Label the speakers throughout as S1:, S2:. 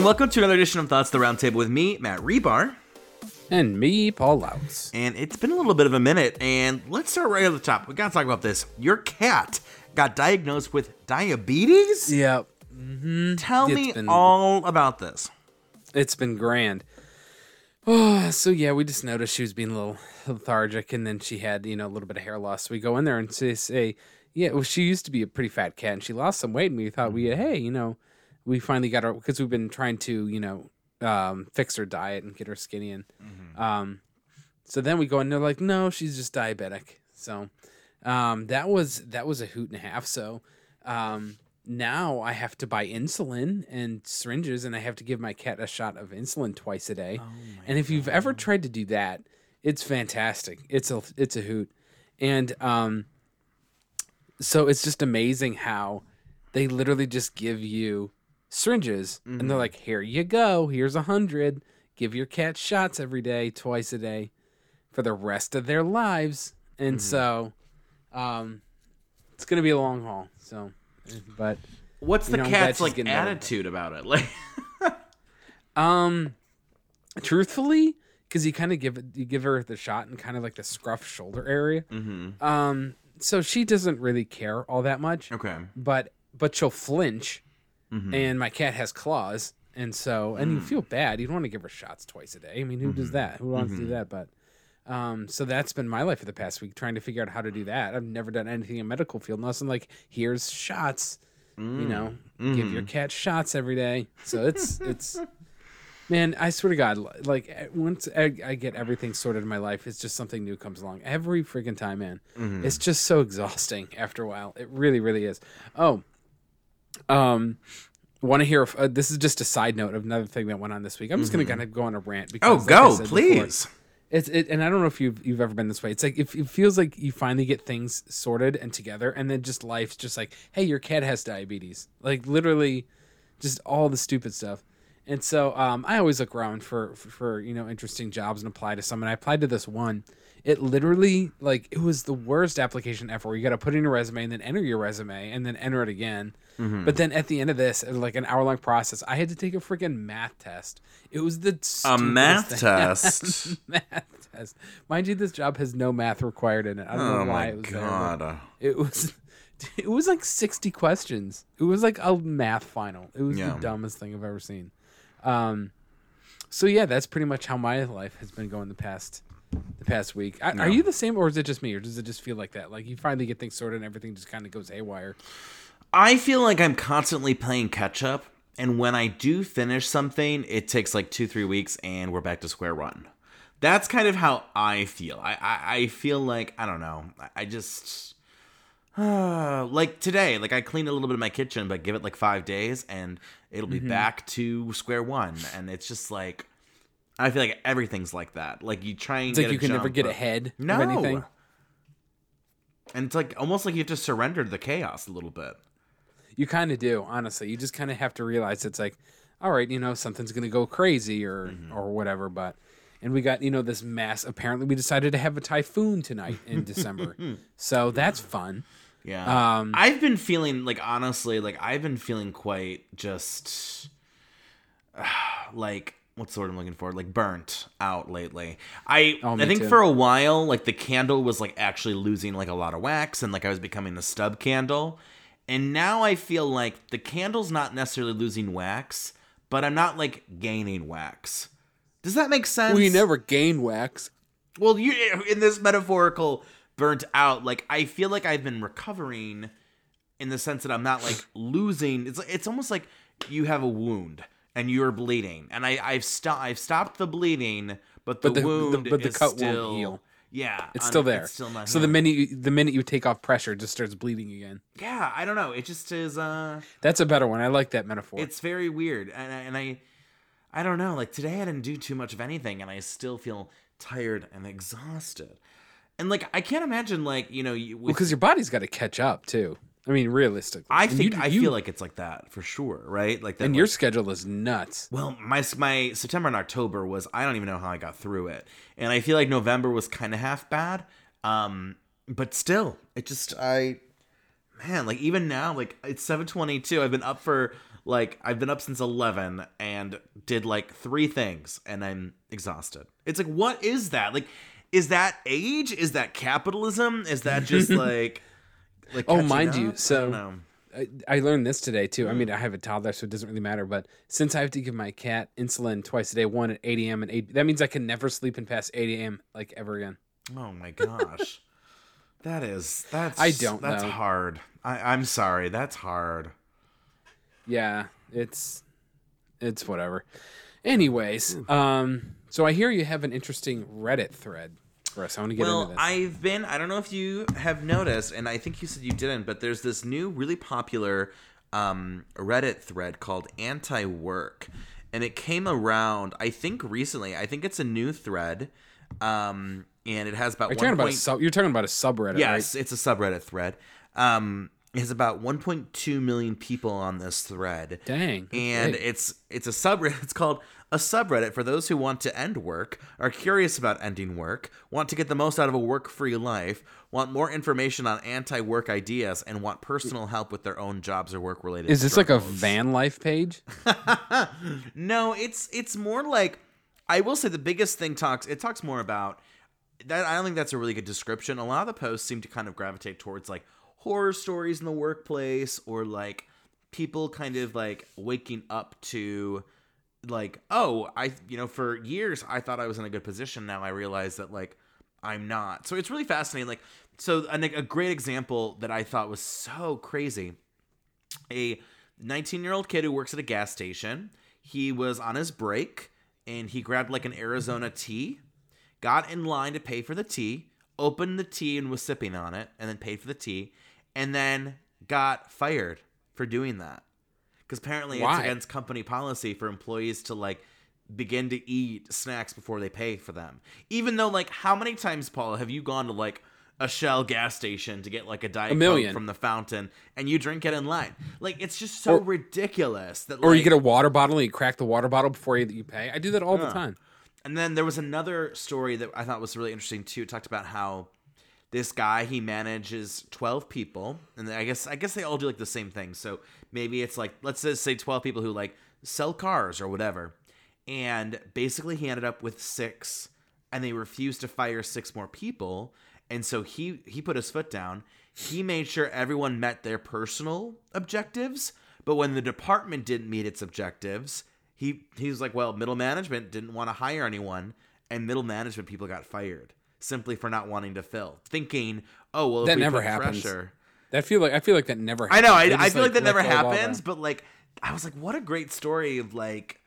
S1: and welcome to another edition of Thoughts the Roundtable with me, Matt Rebar.
S2: And me, Paul Louts.
S1: And it's been a little bit of a minute, and let's start right at the top. We gotta talk about this. Your cat got diagnosed with diabetes?
S2: Yep. Mm-hmm.
S1: Tell
S2: It's
S1: me
S2: been-
S1: all about this.
S2: It's been grand. Oh, so yeah, we just noticed she was being a little lethargic, and then she had you know a little bit of hair loss. So we go in there and say, say yeah, well, she used to be a pretty fat cat, and she lost some weight, and we thought we, hey, you know, we finally got her because we've been trying to you know um, fix her diet and get her skinny, and um, so then we go and they're like, no, she's just diabetic. So um, that was that was a hoot and a half. So um, now I have to buy insulin and syringes, and I have to give my cat a shot of insulin twice a day. and if you've ever tried to do that, it's fantastic. It's a it's a hoot, and um, so it's just amazing how they literally just give you syringes, and they're like, "Here you go. Here's a hundred. Give your cat shots every day, twice a day, for the rest of their lives." And so, um, it's gonna be a long haul. So, but
S1: What's the
S2: know,
S1: cat's like attitude about it? Like
S2: Um, truthfully, because you kind of give it, you give her the shot in kind of like the scruff shoulder area.
S1: Mhm.
S2: Um, so she doesn't really care all that much,
S1: Okay.
S2: but but she'll flinch,
S1: Mhm.
S2: and my cat has claws, and so and
S1: Mm.
S2: you feel bad. You don't want to give her shots twice a day. I mean, who
S1: Mm-hmm.
S2: does that? Who wants to do that? But um, so that's been my life for the past week, trying to figure out how to do that. I've never done anything in medical field unless I'm like, here's shots. You know, give your cat shots every day. So it's it's. Man, I swear to God, like eh, once I, I get everything sorted in my life, it's just something new comes along every freaking time, man. It's just so exhausting after a while. It really, really is. Oh, um, want to hear? Uh, this is just a side note of another thing that went on this week. I'm just gonna kind of go on a rant because,
S1: Oh,
S2: like
S1: go,
S2: said before,
S1: please.
S2: it's it, and I don't know if you've you've ever been this way. It's like if it feels like you finally get things sorted and together, and then just life's just like, hey, your cat has diabetes, like literally, just all the stupid stuff. And so um, I always look around for, for for you know interesting jobs and apply to some. And I applied to this one. It literally like it was the worst application ever. You got to put in your resume and then enter your resume and then enter it again. But then at the end of this, like an hour long process, I had to take a freaking math test. It was the
S1: A math
S2: thing.
S1: test.
S2: math test. Mind you, this job has no math required in it. I don't
S1: Oh
S2: know why it was there.
S1: god.
S2: It was. It was like sixty questions. It was like a math final. It was
S1: Yeah.
S2: the dumbest thing I've ever seen. Um, so yeah, that's pretty much how my life has been going the past the past week. I, Are you the same, or is it just me, or does it just feel like that? Like you finally get things sorted and everything just kind of goes haywire.
S1: I feel like I'm constantly playing catch up, and when I do finish something, it takes like two, three weeks, and we're back to square one. That's kind of how I feel. I I, I feel like I don't know. I, I just like today, like I cleaned a little bit of my kitchen, but give it like five days, and it'll be mm-hmm. back to square one. And it's just like I feel like everything's like that. Like you try and
S2: It's like you can never get
S1: but-
S2: ahead
S1: No.
S2: of anything.
S1: And it's like almost like you have to surrender to the chaos a little bit.
S2: You kind of do, honestly. You just kind of have to realize it's like, all right, you know, something's going to go crazy or
S1: Mm-hmm.
S2: or whatever. But and we got you know this mass. Apparently, we decided to have a typhoon tonight in December, so that's fun.
S1: Yeah.
S2: Um,
S1: I've been feeling like honestly, like I've been feeling quite just like what's the word I'm looking for? Like burnt out lately. I
S2: Oh,
S1: I think
S2: too.
S1: for a while, like the candle was like actually losing like a lot of wax and like I was becoming the stub candle. And now I feel like the candle's not necessarily losing wax, but I'm not like gaining wax. Does that make sense?
S2: We never gain wax.
S1: Well, you in this metaphorical burnt out, like I feel like I've been recovering in the sense that I'm not like losing. It's it's almost like you have a wound and you're bleeding, and I I've stopped I've stopped the bleeding, but the,
S2: But the- the-
S1: wound
S2: but the
S1: is
S2: cut won't heal.
S1: Yeah,
S2: It's
S1: un-
S2: still there.
S1: It's still not.
S2: so the minute you, the minute you take off pressure, it just starts bleeding again.
S1: yeah, I don't know. It just is. uh
S2: That's a better one. I like that metaphor.
S1: It's very weird, and I, and I, I don't know. Like today, I didn't do too much of anything, and I still feel tired and exhausted. And like, I can't imagine, like you know, you, with,
S2: because your body's got to catch up too. I mean, realistically,
S1: I
S2: And
S1: think
S2: you-
S1: I
S2: you-
S1: feel like it's like that for sure, right? Like that.
S2: and
S1: like-
S2: your schedule is nuts.
S1: well, my my September and October was I don't even know how I got through it, and I feel like November was kind of half bad. Um, but still, it just I, man, like even now, like it's seven twenty two. I've been up for like I've been up since 11 and did like three things and I'm exhausted. It's like what is that? Like is that age? Is that capitalism? Is that just like like
S2: Oh, mind you,
S1: up? I
S2: so- I, I learned this today too. I
S1: Hmm.
S2: mean, I have a toddler, so it doesn't really matter. But since I have to give my cat insulin twice a day, one at 8 a.m. and 8, that means I can never sleep in past 8 a.m. like ever again.
S1: Oh my gosh. that is that's
S2: I don't
S1: that's
S2: know.
S1: hard. I, I'm sorry, that's hard.
S2: Yeah, it's it's whatever. Anyways, um, so I hear you have an interesting Reddit thread us. I want to get
S1: well,
S2: into this.
S1: I've been, I don't know if you have noticed, and I think you said you didn't, but there's this new really popular um, Reddit thread called Anti Work. And it came around, I think, recently. I think it's a new thread. Um, and it has about
S2: You're
S1: one
S2: talking about
S1: point-
S2: sub, you're talking about a subreddit,
S1: Yes,
S2: right?
S1: it's a subreddit thread. Um, has about 1.2 million people on this thread.
S2: Dang,
S1: And
S2: great.
S1: it's it's a subreddit. It's called a subreddit for those who want to end work, are curious about ending work, want to get the most out of a work-free life, want more information on anti-work ideas, and want personal help with their own jobs or work-related.
S2: Is this like a van life page?
S1: no, it's it's more like I will say the biggest thing talks it talks more about that I don't think that's a really good description. A lot of the posts seem to kind of gravitate towards like horror stories in the workplace or like people kind of like waking up to like oh I you know for years I thought I was in a good position now I realize that like I'm not. So it's really fascinating like so a, a great example that I thought was so crazy a 19 year old kid who works at a gas station. He was on his break and he grabbed like an Arizona tea, got in line to pay for the tea, opened the tea and was sipping on it, and then paid for the tea, and then got fired for doing that. Because apparently it's against company policy for employees to like begin to eat snacks before they pay for them. Even though, like, how many times, Paul, have you gone to like a Shell gas station to get like a diet
S2: A
S1: Coke
S2: million.
S1: from the fountain and you drink it in line? Like, it's just so
S2: Or-
S1: ridiculous that.
S2: Or you get a water bottle and you crack the water bottle before you, you pay? I do that all the time.
S1: And then there was another story that I thought was really interesting too. It talked about how this guy he manages 12 people and I guess I guess they all do like the same thing. So maybe it's like let's just say 12 people who like sell cars or whatever. And basically he ended up with 6 and they refused to fire 6 more people. And so he he put his foot down. He made sure everyone met their personal objectives, but when the department didn't meet its objectives, he he was like, well, middle management didn't want to hire anyone, and middle management people got fired simply for not wanting to fill, thinking, oh well, if
S2: That
S1: we
S2: never happens.
S1: pressure.
S2: That feel like I feel like that never.
S1: I
S2: happens.
S1: know, I, I feel like, that never
S2: go of all
S1: happens, but like, I was like, what a great story of like,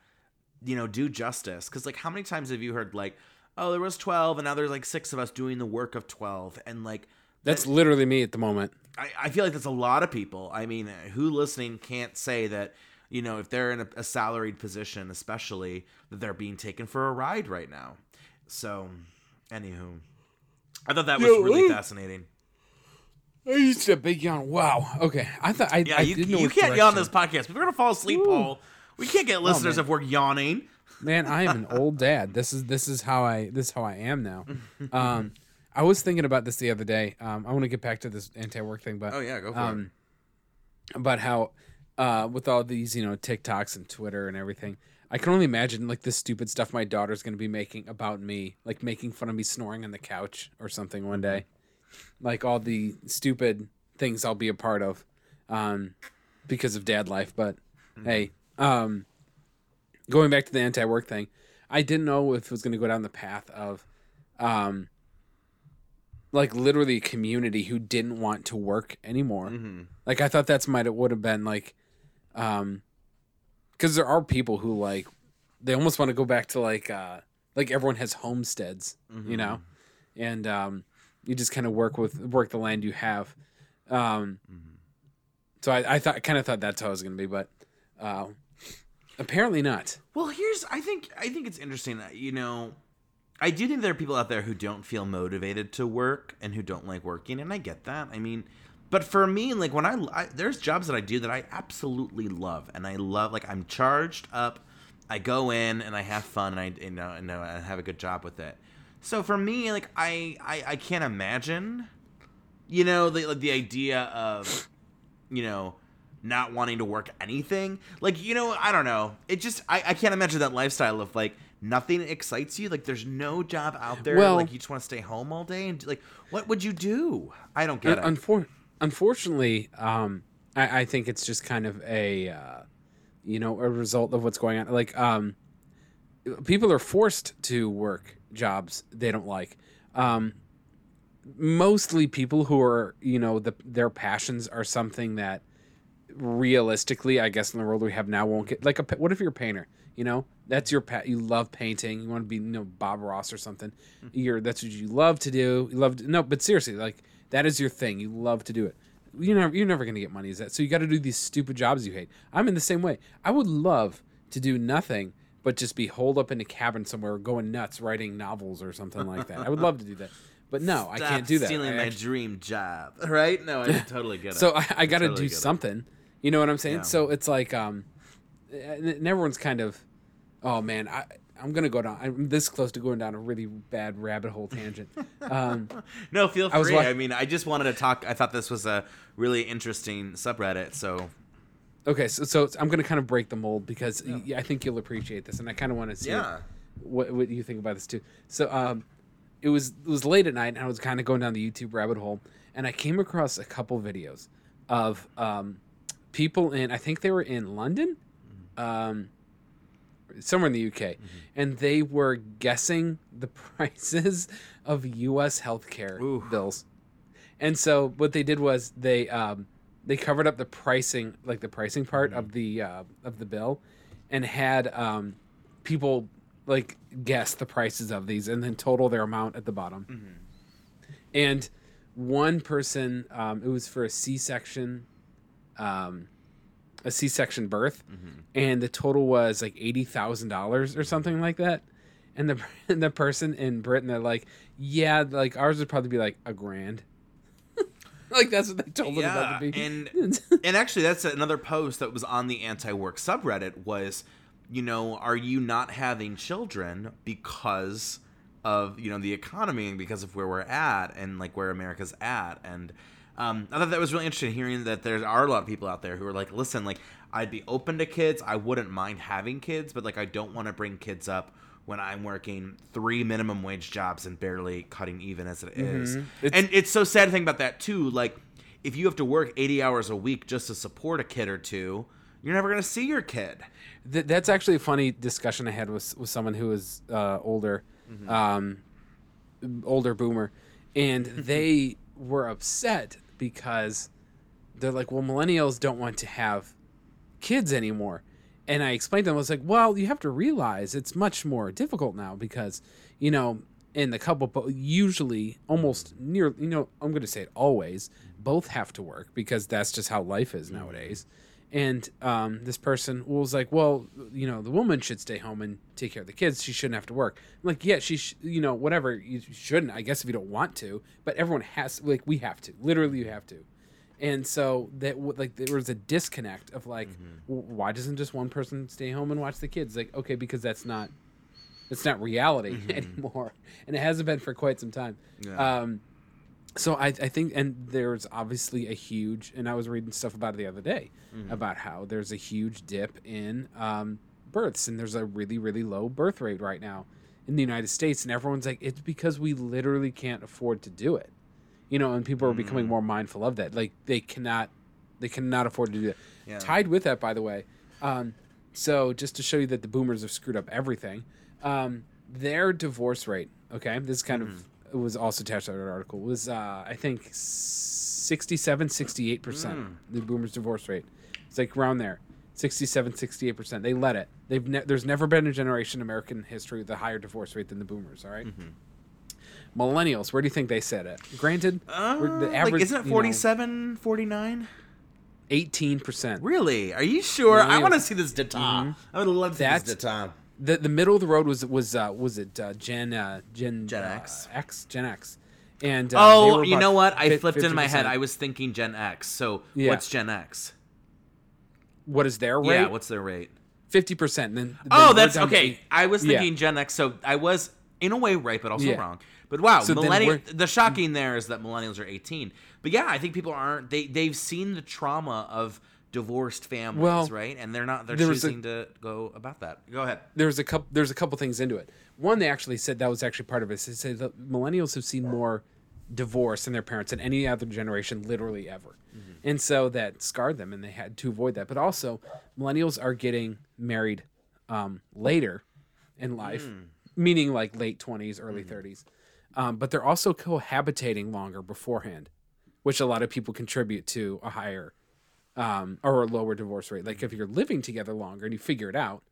S1: you know, do justice. Because like, how many times have you heard like, oh, there was twelve, and now there's like six of us doing the work of twelve, and like.
S2: That's literally me at the moment.
S1: I, I feel like that's a lot of people. I mean, who listening can't say that, you know, if they're in a, a salaried position, especially, that they're being taken for a ride right now. So, anywho, I thought that was
S2: Yo,
S1: really
S2: uh,
S1: fascinating.
S2: I used a big yawn. Wow. Okay. I thought I.
S1: Yeah,
S2: I
S1: you, you can't yawn this podcast. We're going to fall asleep, Paul. We can't get listeners
S2: man.
S1: if we're yawning.
S2: Man, I am an old dad. This is this is how I this is how I am now. Um, I was thinking about this the other day. Um, I want to get back to this anti-work thing, but
S1: Oh, yeah, go for
S2: um, about how uh, with all these you know TikToks and Twitter and everything, I can only imagine like the stupid stuff my daughter's going to be making about me, like making fun of me snoring on the couch or something one day, like all the stupid things I'll be a part of, um, because of dad life. But hey, um, going back to the anti-work thing, I didn't know if it was going to go down the path of, um, like literally a community who didn't want to work anymore.
S1: Mhm.
S2: Like I thought that's might it would have been like, um, because there are people who like they almost want to go back to like uh like everyone has homesteads, you know, and um, you just kind of work with work the land you have. Um, so I, I thought kind of thought that's how it was going to be, but uh, apparently not.
S1: Well, here's I think I think it's interesting that you know I do think there are people out there who don't feel motivated to work and who don't like working, and I get that. I mean, but for me, like when I, I there's jobs that I do that I absolutely love, and I love like I'm charged up. I go in and I have fun, and I you know, and I have a good job with it. So for me, like I I, I can't imagine, you know, the like the idea of, you know, not wanting to work anything. Like, you know, I don't know. It just I, I can't imagine that lifestyle of like nothing excites you. Like there's no job out there.
S2: Well-
S1: like you just want to stay home all day and like what would you do? I don't get it.
S2: Unfor- unfortunately, um, I, I think it's just kind of a, uh, you know, a result of what's going on. Like, um, people are forced to work jobs they don't like. Um, mostly people who are, you know, the, their passions are something that realistically, I guess in the world we have now won't get like a, what if you're a painter? You know, that's your pat. You love painting. You want to be, you know, Bob Ross or something. You're that's what you love to do. You love to, no, but seriously, like that is your thing. You love to do it. You know, you're never gonna get money as that. So you got to do these stupid jobs you hate. I'm in the same way. I would love to do nothing but just be holed up in a cabin somewhere, going nuts, writing novels or something like that. I would love to do that, but no, I can't do that.
S1: Stealing
S2: I
S1: my
S2: actually-
S1: dream job, right? No, I totally get it.
S2: so I, I got to
S1: totally
S2: do
S1: get it.
S2: something. You know what I'm saying?
S1: Yeah.
S2: So it's like, um, and and everyone's kind of, oh man, I I'm gonna go down. I'm this close to going down a really bad rabbit hole tangent. Um,
S1: No, feel
S2: I
S1: free. I mean, I just wanted to talk. I thought this was a really interesting subreddit. So
S2: okay, so so I'm gonna kind of break the mold because I think you'll appreciate this, and I kind of want to see
S1: yeah,
S2: what what you think about this too. So um, it was it was late at night, and I was kind of going down the YouTube rabbit hole, and I came across a couple videos of um, people in I think they were in London, um, somewhere in the UK, and they were guessing the prices of U.S. healthcare
S1: Ooh.
S2: bills. And so what they did was they um, they covered up the pricing, like the pricing part of the uh, of the bill, and had um, people like guess the prices of these and then total their amount at the bottom. And one person, um, it was for a C-section, um, a C-section birth, mm-hmm. and the total was like eighty thousand dollars or something like that. And the and the person in Britain, they're like, yeah, like ours would probably be like a grand. like that's what they told it about to be.
S1: and and actually, that's another post that was on the anti-work subreddit. Was you know, are you not having children because of you know the economy and because of where we're at and like where America's at and um, I thought that was really interesting hearing that there are a lot of people out there who are like, listen, like I'd be open to kids. I wouldn't mind having kids, but like I don't want to bring kids up when I'm working three minimum wage jobs and barely cutting even as it is.
S2: It's-
S1: and it's so sad to think about that too. Like if you have to work 80 hours a week just to support a kid or two, you're never gonna see your kid.
S2: Th- that's actually a funny discussion I had with with someone who was uh, older, um, older boomer, and they were upset because they're like, "Well, millennials don't want to have kids anymore." And I explained to them, I was like, "Well, you have to realize it's much more difficult now because, you know, in the couple, but usually, almost near, you know, I'm going to say it always, both have to work because that's just how life is mm-hmm. nowadays." And um, this person was like, "Well, you know, the woman should stay home and take care of the kids. She shouldn't have to work." I'm like, "Yeah, she, sh- you know, whatever. You shouldn't, I guess, if you don't want to. But everyone has, like, we have to. Literally, you have to." And so that, like, there was a disconnect of like, w- why doesn't just one person stay home and watch the kids? Like, okay, because that's not, that's not reality anymore, and it hasn't been for quite some time.
S1: Yeah.
S2: Um, so I, I think and there's obviously a huge and i was reading stuff about it the other day about how there's a huge dip in um, births and there's a really really low birth rate right now in the united states and everyone's like it's because we literally can't afford to do it. You know and people are becoming more mindful of that. Like they cannot they cannot afford to do that.
S1: Yeah.
S2: tied with that by the way um, so just to show you that the boomers have screwed up everything um, their divorce rate okay this is kind of it was also attached to that article was uh, i think 67 68% the boomers divorce rate it's like around there 67 68% they let it they've ne- there's never been a generation in american history with a higher divorce rate than the boomers all right? millennials where do you think they set it granted
S1: Uh,
S2: the
S1: like, isn't it
S2: know,
S1: 47, 49?
S2: 18%
S1: Really? Are you sure? I want to see this data. I would love to see
S2: That's-
S1: this data.
S2: The the middle of the road was was uh, was it uh, Gen uh, Gen
S1: Gen
S2: uh,
S1: X.
S2: X Gen X, and uh,
S1: Oh, you know what? I flipped in my head. I was thinking Gen X. So
S2: Yeah.
S1: what's Gen X?
S2: what is their rate?
S1: Yeah, what's their rate?
S2: Fifty percent. Then, then
S1: Oh, that's okay. I was
S2: Yeah.
S1: thinking Gen X, so I was in a way right, but also
S2: Yeah.
S1: wrong. But wow,
S2: So
S1: millennial. The shocking there is that millennials are 18. But yeah, I think people aren't. They they've seen the trauma of divorced families,
S2: Well,
S1: right? And they're not they're
S2: was a-
S1: choosing to go about that. Go ahead.
S2: there's a couple there's a couple things into it. One, they actually said that was actually part of it. They said that millennials have seen more divorce in their parents than any other generation, literally ever, and so that scarred them, and they had to avoid that. But also, millennials are getting married um, later in life, meaning like late twenties, early 30s um, but they're also cohabitating longer beforehand, which a lot of people contribute to a higher um, or a lower divorce rate. Like if you're living together longer and you figure it out,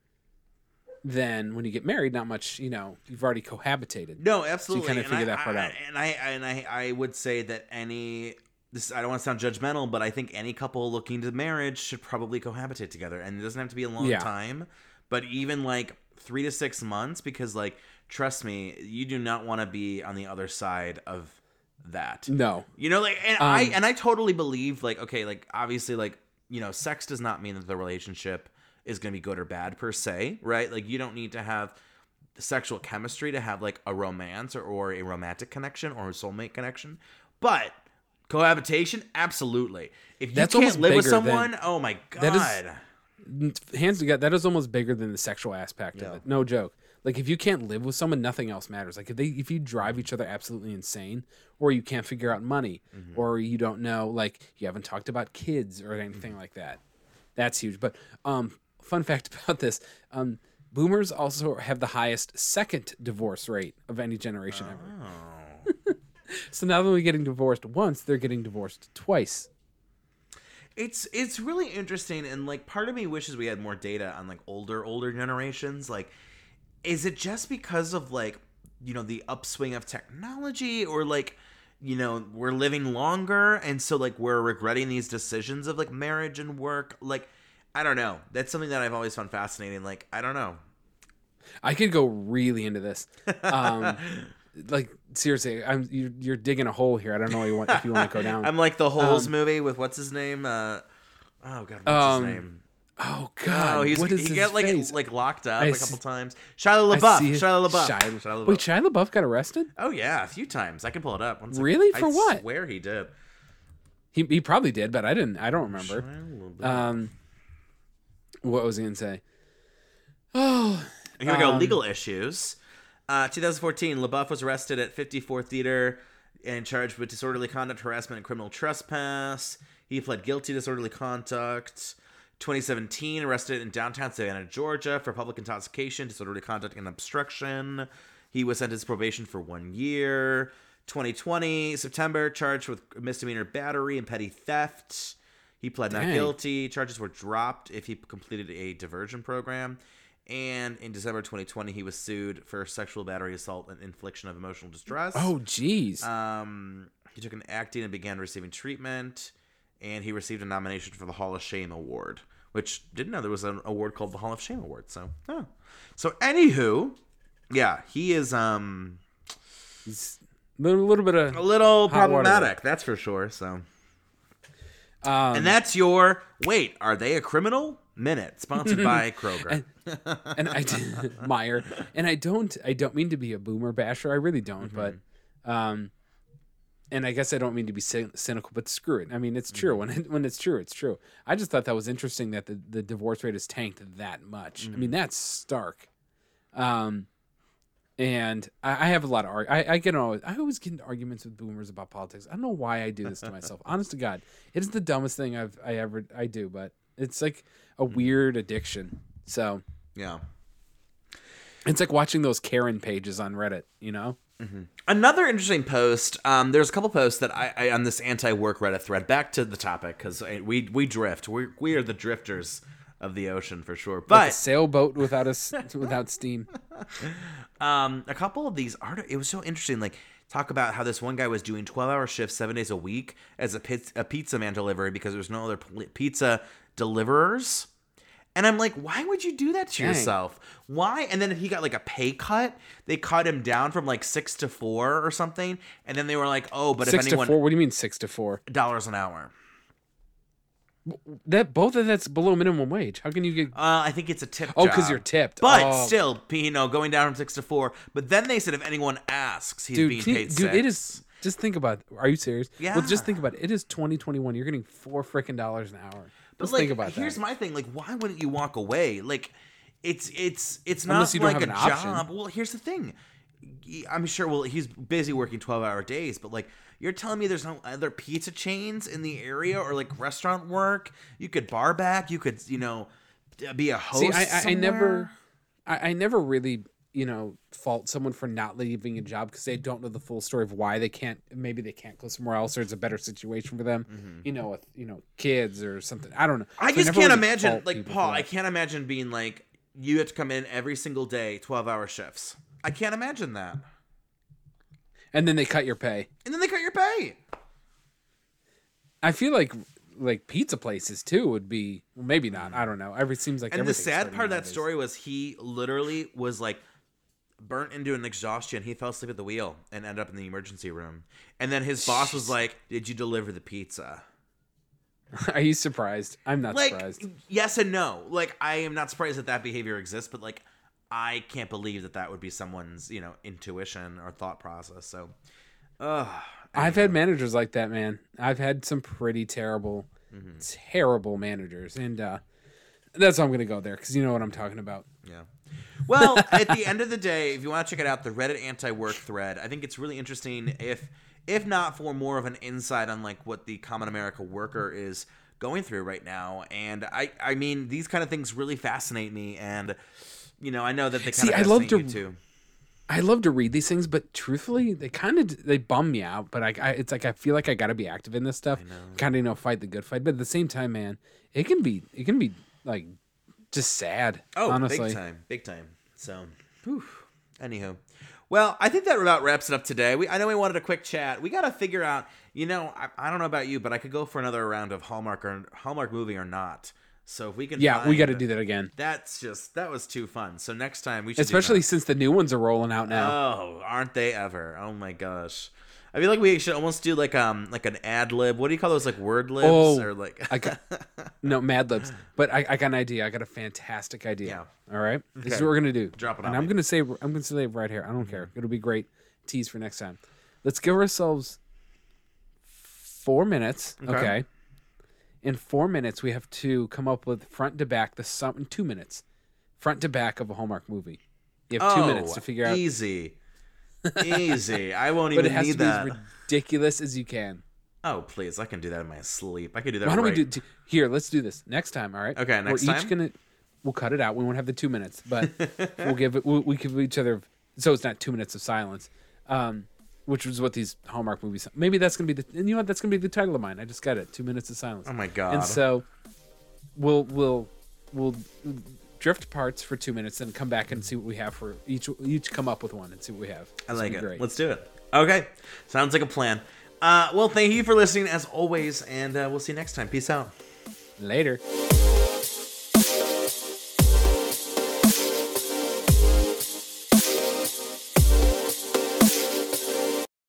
S2: then when you get married, not much, you know, you've already cohabitated.
S1: No, absolutely.
S2: You
S1: kinda
S2: figure
S1: I-
S2: that part
S1: I-
S2: out.
S1: And I and I I would say that any this I don't want to sound judgmental, but I think any couple looking to marriage should probably cohabitate together, and it doesn't have to be a long
S2: Yeah.
S1: time, but even like three to six months, because like trust me, you do not want to be on the other side of that.
S2: No.
S1: You know, like, and I
S2: Um,
S1: and I totally believe, like, okay, like obviously, like, you know, sex does not mean that the relationship is going to be good or bad per se, right? Like, you don't need to have sexual chemistry to have like a romance or, or a romantic connection or a soulmate connection, but cohabitation, absolutely. If you
S2: That's
S1: can't live with
S2: bigger than-
S1: someone, oh my god,
S2: That is- Hands together, that is almost bigger than the sexual aspect
S1: Yeah.
S2: of it. No joke. Like if you can't live with someone, nothing else matters. Like if they if you drive each other absolutely insane, or you can't figure out money,
S1: Mm-hmm.
S2: or you don't know, like you haven't talked about kids or anything like that, that's huge. But um, fun fact about this: um, boomers also have the highest second divorce rate of any generation ever.
S1: Oh.
S2: So not only getting divorced once, they're getting divorced twice.
S1: it's it's really interesting and like part of me wishes we had more data on like older older generations like is it just because of like you know the upswing of technology or like you know we're living longer and so like we're regretting these decisions of like marriage and work like i don't know that's something that i've always found fascinating like i don't know
S2: I could go really into this. Um, like seriously, I'm you're, you're digging a hole here. I don't know you want, if you want to go down.
S1: i'm like the holes
S2: Um,
S1: movie with what's his name uh oh god what's
S2: Um,
S1: his name
S2: oh God,
S1: Oh, he's
S2: what is
S1: he got like
S2: face?
S1: like locked up
S2: I
S1: a couple times. Shia LaBeouf.
S2: see.
S1: Shia LaBeouf.
S2: Shia-
S1: Shia LaBeouf.
S2: Wait, Shia LaBeouf got arrested?
S1: Oh yeah, a few times. I can pull it up. One.
S2: Really? For
S1: I
S2: what?
S1: Where he did.
S2: He he probably did, but I didn't. I don't remember. Um, what was he gonna say? Oh,
S1: Here we go.
S2: um,
S1: Legal issues. Uh, 2014, LaBeouf was arrested at 54 Theater and charged with disorderly conduct, harassment, and criminal trespass. He pled guilty to disorderly conduct. 2017, arrested in downtown Savannah, Georgia for public intoxication, disorderly conduct, and obstruction. He was sentenced to probation for one year. 2020, September, charged with misdemeanor battery and petty theft. He pled not guilty. Charges were dropped if he completed a diversion program. And in December 2020, he was sued for sexual battery, assault, and infliction of emotional distress.
S2: oh, jeez.
S1: Um, he took an acting and began receiving treatment, and he received a nomination for the Hall of Shame Award, which didn't know there was an award called the Hall of Shame Award. So, oh. so anywho, yeah, he is um
S2: He's a little, little bit of
S1: a little problematic, that's for sure. So,
S2: um,
S1: and that's your wait. Are they a criminal? Minute sponsored by Kroger.
S2: and I did, Meyer, and I don't, I don't mean to be a boomer basher. I really don't, but, um, and I guess I don't mean to be cynical, but screw it. I mean, it's true mm-hmm. when it, when it's true, it's true. I just thought that was interesting that the, the divorce rate has tanked that much. I mean, mm-hmm. that's stark. Um, and I, I have a lot of arg- I, I get always I always get into arguments with boomers about politics. I don't know why I do this to myself. Honest to God, it is the dumbest thing I've I ever I do, but it's like a mm-hmm. weird addiction. So
S1: yeah.
S2: it's like watching those Karen pages on Reddit, you know?
S1: Another interesting post. Um, there's a couple posts that I, I on this anti-work Reddit thread. Back to the topic because we we drift. We we are the drifters of the ocean for sure.
S2: Like a
S1: But
S2: sailboat without a without steam.
S1: um, a couple of these art. It was so interesting. Like talk about how this one guy was doing 12-hour shifts seven days a week as a pizza, a pizza man delivery because there's no other pizza deliverers. And I'm like, why would you do that to
S2: Dang.
S1: yourself? Why? And then he got like a pay cut. They cut him down from like six to four or something. And then they were like, oh, but
S2: six
S1: if anyone
S2: to four. What do you mean six to four?
S1: dollars an hour.
S2: That both of that's below minimum wage. How can you get?
S1: Uh, I think it's a tip.
S2: Oh, because you're tipped.
S1: But
S2: Oh.
S1: still, you know, going down from six to four. But then they said if anyone asks, he's
S2: dude,
S1: being
S2: can you-
S1: paid
S2: dude,
S1: six.
S2: it is. Just think about. Are you serious?
S1: Yeah.
S2: Well, just think about it. It is 2021. You're getting four freaking dollars an hour. Let's
S1: like,
S2: think about
S1: here's
S2: that.
S1: my thing: like, why wouldn't you walk away? Like, it's it's it's not
S2: Unless you don't
S1: like
S2: have
S1: a
S2: an option.
S1: job. Well, here's the thing: I'm sure. Well, he's busy working 12 hour days, but like. You're telling me there's no other pizza chains in the area or like restaurant work? You could bar back. You could, you know, be a host.
S2: See, I, I, I never. I, I never really, you know, fault someone for not leaving a job because they don't know the full story of why they can't. Maybe they can't go somewhere else, or it's a better situation for them. You know, with you know kids or something. I don't know.
S1: Mm-hmm. I
S2: So
S1: just
S2: never
S1: can't imagine, like Paul. I can't imagine being like you have to come in every single day, twelve hour shifts. I can't imagine that.
S2: And then they cut your pay.
S1: And then they cut your pay.
S2: I feel like like pizza places too would be well, maybe not. I don't know. Every seems like
S1: And the sad part of that story was he literally was like burnt into an exhaustion. He fell asleep at the wheel and ended up in the emergency room. And then his boss was like, "Did you deliver the pizza?"
S2: Are you surprised? I'm not
S1: like
S2: surprised.
S1: yes and no like i am not surprised that that behavior exists but like i can't believe that that would be someone's you know intuition or thought process so uh
S2: I've had managers like that, man. I've had some pretty terrible,
S1: Mm-hmm.
S2: terrible managers, and uh, that's why I'm gonna go there because you know what I'm talking about.
S1: yeah well at the end of the day if you want to check it out the reddit anti-work thread i think it's really interesting if if not for more of an insight on like what the common america worker is going through right now and i i mean these kind of things really fascinate me and you know i know that they kind
S2: See,
S1: of
S2: I love to-
S1: you too
S2: I love to read these things, but truthfully, they kind of they bum me out. But I, I, it's like I feel like I got to be active in this stuff, kind of you know fight the good fight. But at the same time, man, it can be it can be like just sad.
S1: Oh,
S2: honestly.
S1: big time, big time. So, whew. anywho, well, I think that about wraps it up today. We I know we wanted a quick chat. We got to figure out. You know, I, I don't know about you, but I could go for another round of Hallmark or Hallmark movie or not. So if we can,
S2: Yeah, we got to do that again,
S1: That's just that was too fun. So next time we should,
S2: especially since the new ones are rolling out now.
S1: Oh, aren't they ever? Oh my gosh. I feel like we should almost do like um like an ad lib. What do you call those? Like word libs
S2: Oh,
S1: or like
S2: I got no Mad Libs, but I, I got an idea. I got a fantastic idea. Yeah. All right, this is what we're gonna do.
S1: Drop it
S2: and I'm
S1: me.
S2: gonna say I'm gonna say it right here. I don't care. It'll be great. Tease for next time. Let's give ourselves four minutes.
S1: Okay.
S2: Okay. In four minutes, we have to come up with front to back the sum. In two minutes, front to back of a Hallmark movie. You have two
S1: oh,
S2: minutes to figure out,
S1: Easy, easy. I won't even but
S2: it has
S1: need
S2: to be
S1: that.
S2: as ridiculous as you can.
S1: Oh please, I can do that in my sleep. I could do that.
S2: Why don't
S1: right.
S2: we do t- here? Let's do this next time. All right.
S1: Okay, next time
S2: We're
S1: time?
S2: each gonna we'll cut it out. We won't have the two minutes, but we'll give it. We'll, we give each other so it's not two minutes of silence. Um, which was what these Hallmark movies. Maybe that's gonna be the. And you know what? That's gonna be the title of mine. I just got it. Two minutes of silence.
S1: Oh my god.
S2: And so we'll we'll we'll drift parts for two minutes and come back and see what we have for each. Each come up with one and see what we have.
S1: I like it.
S2: Great.
S1: Let's do it. Okay, sounds like a plan. Uh, well, thank you for listening as always, and uh, we'll see you next time. Peace out.
S2: Later.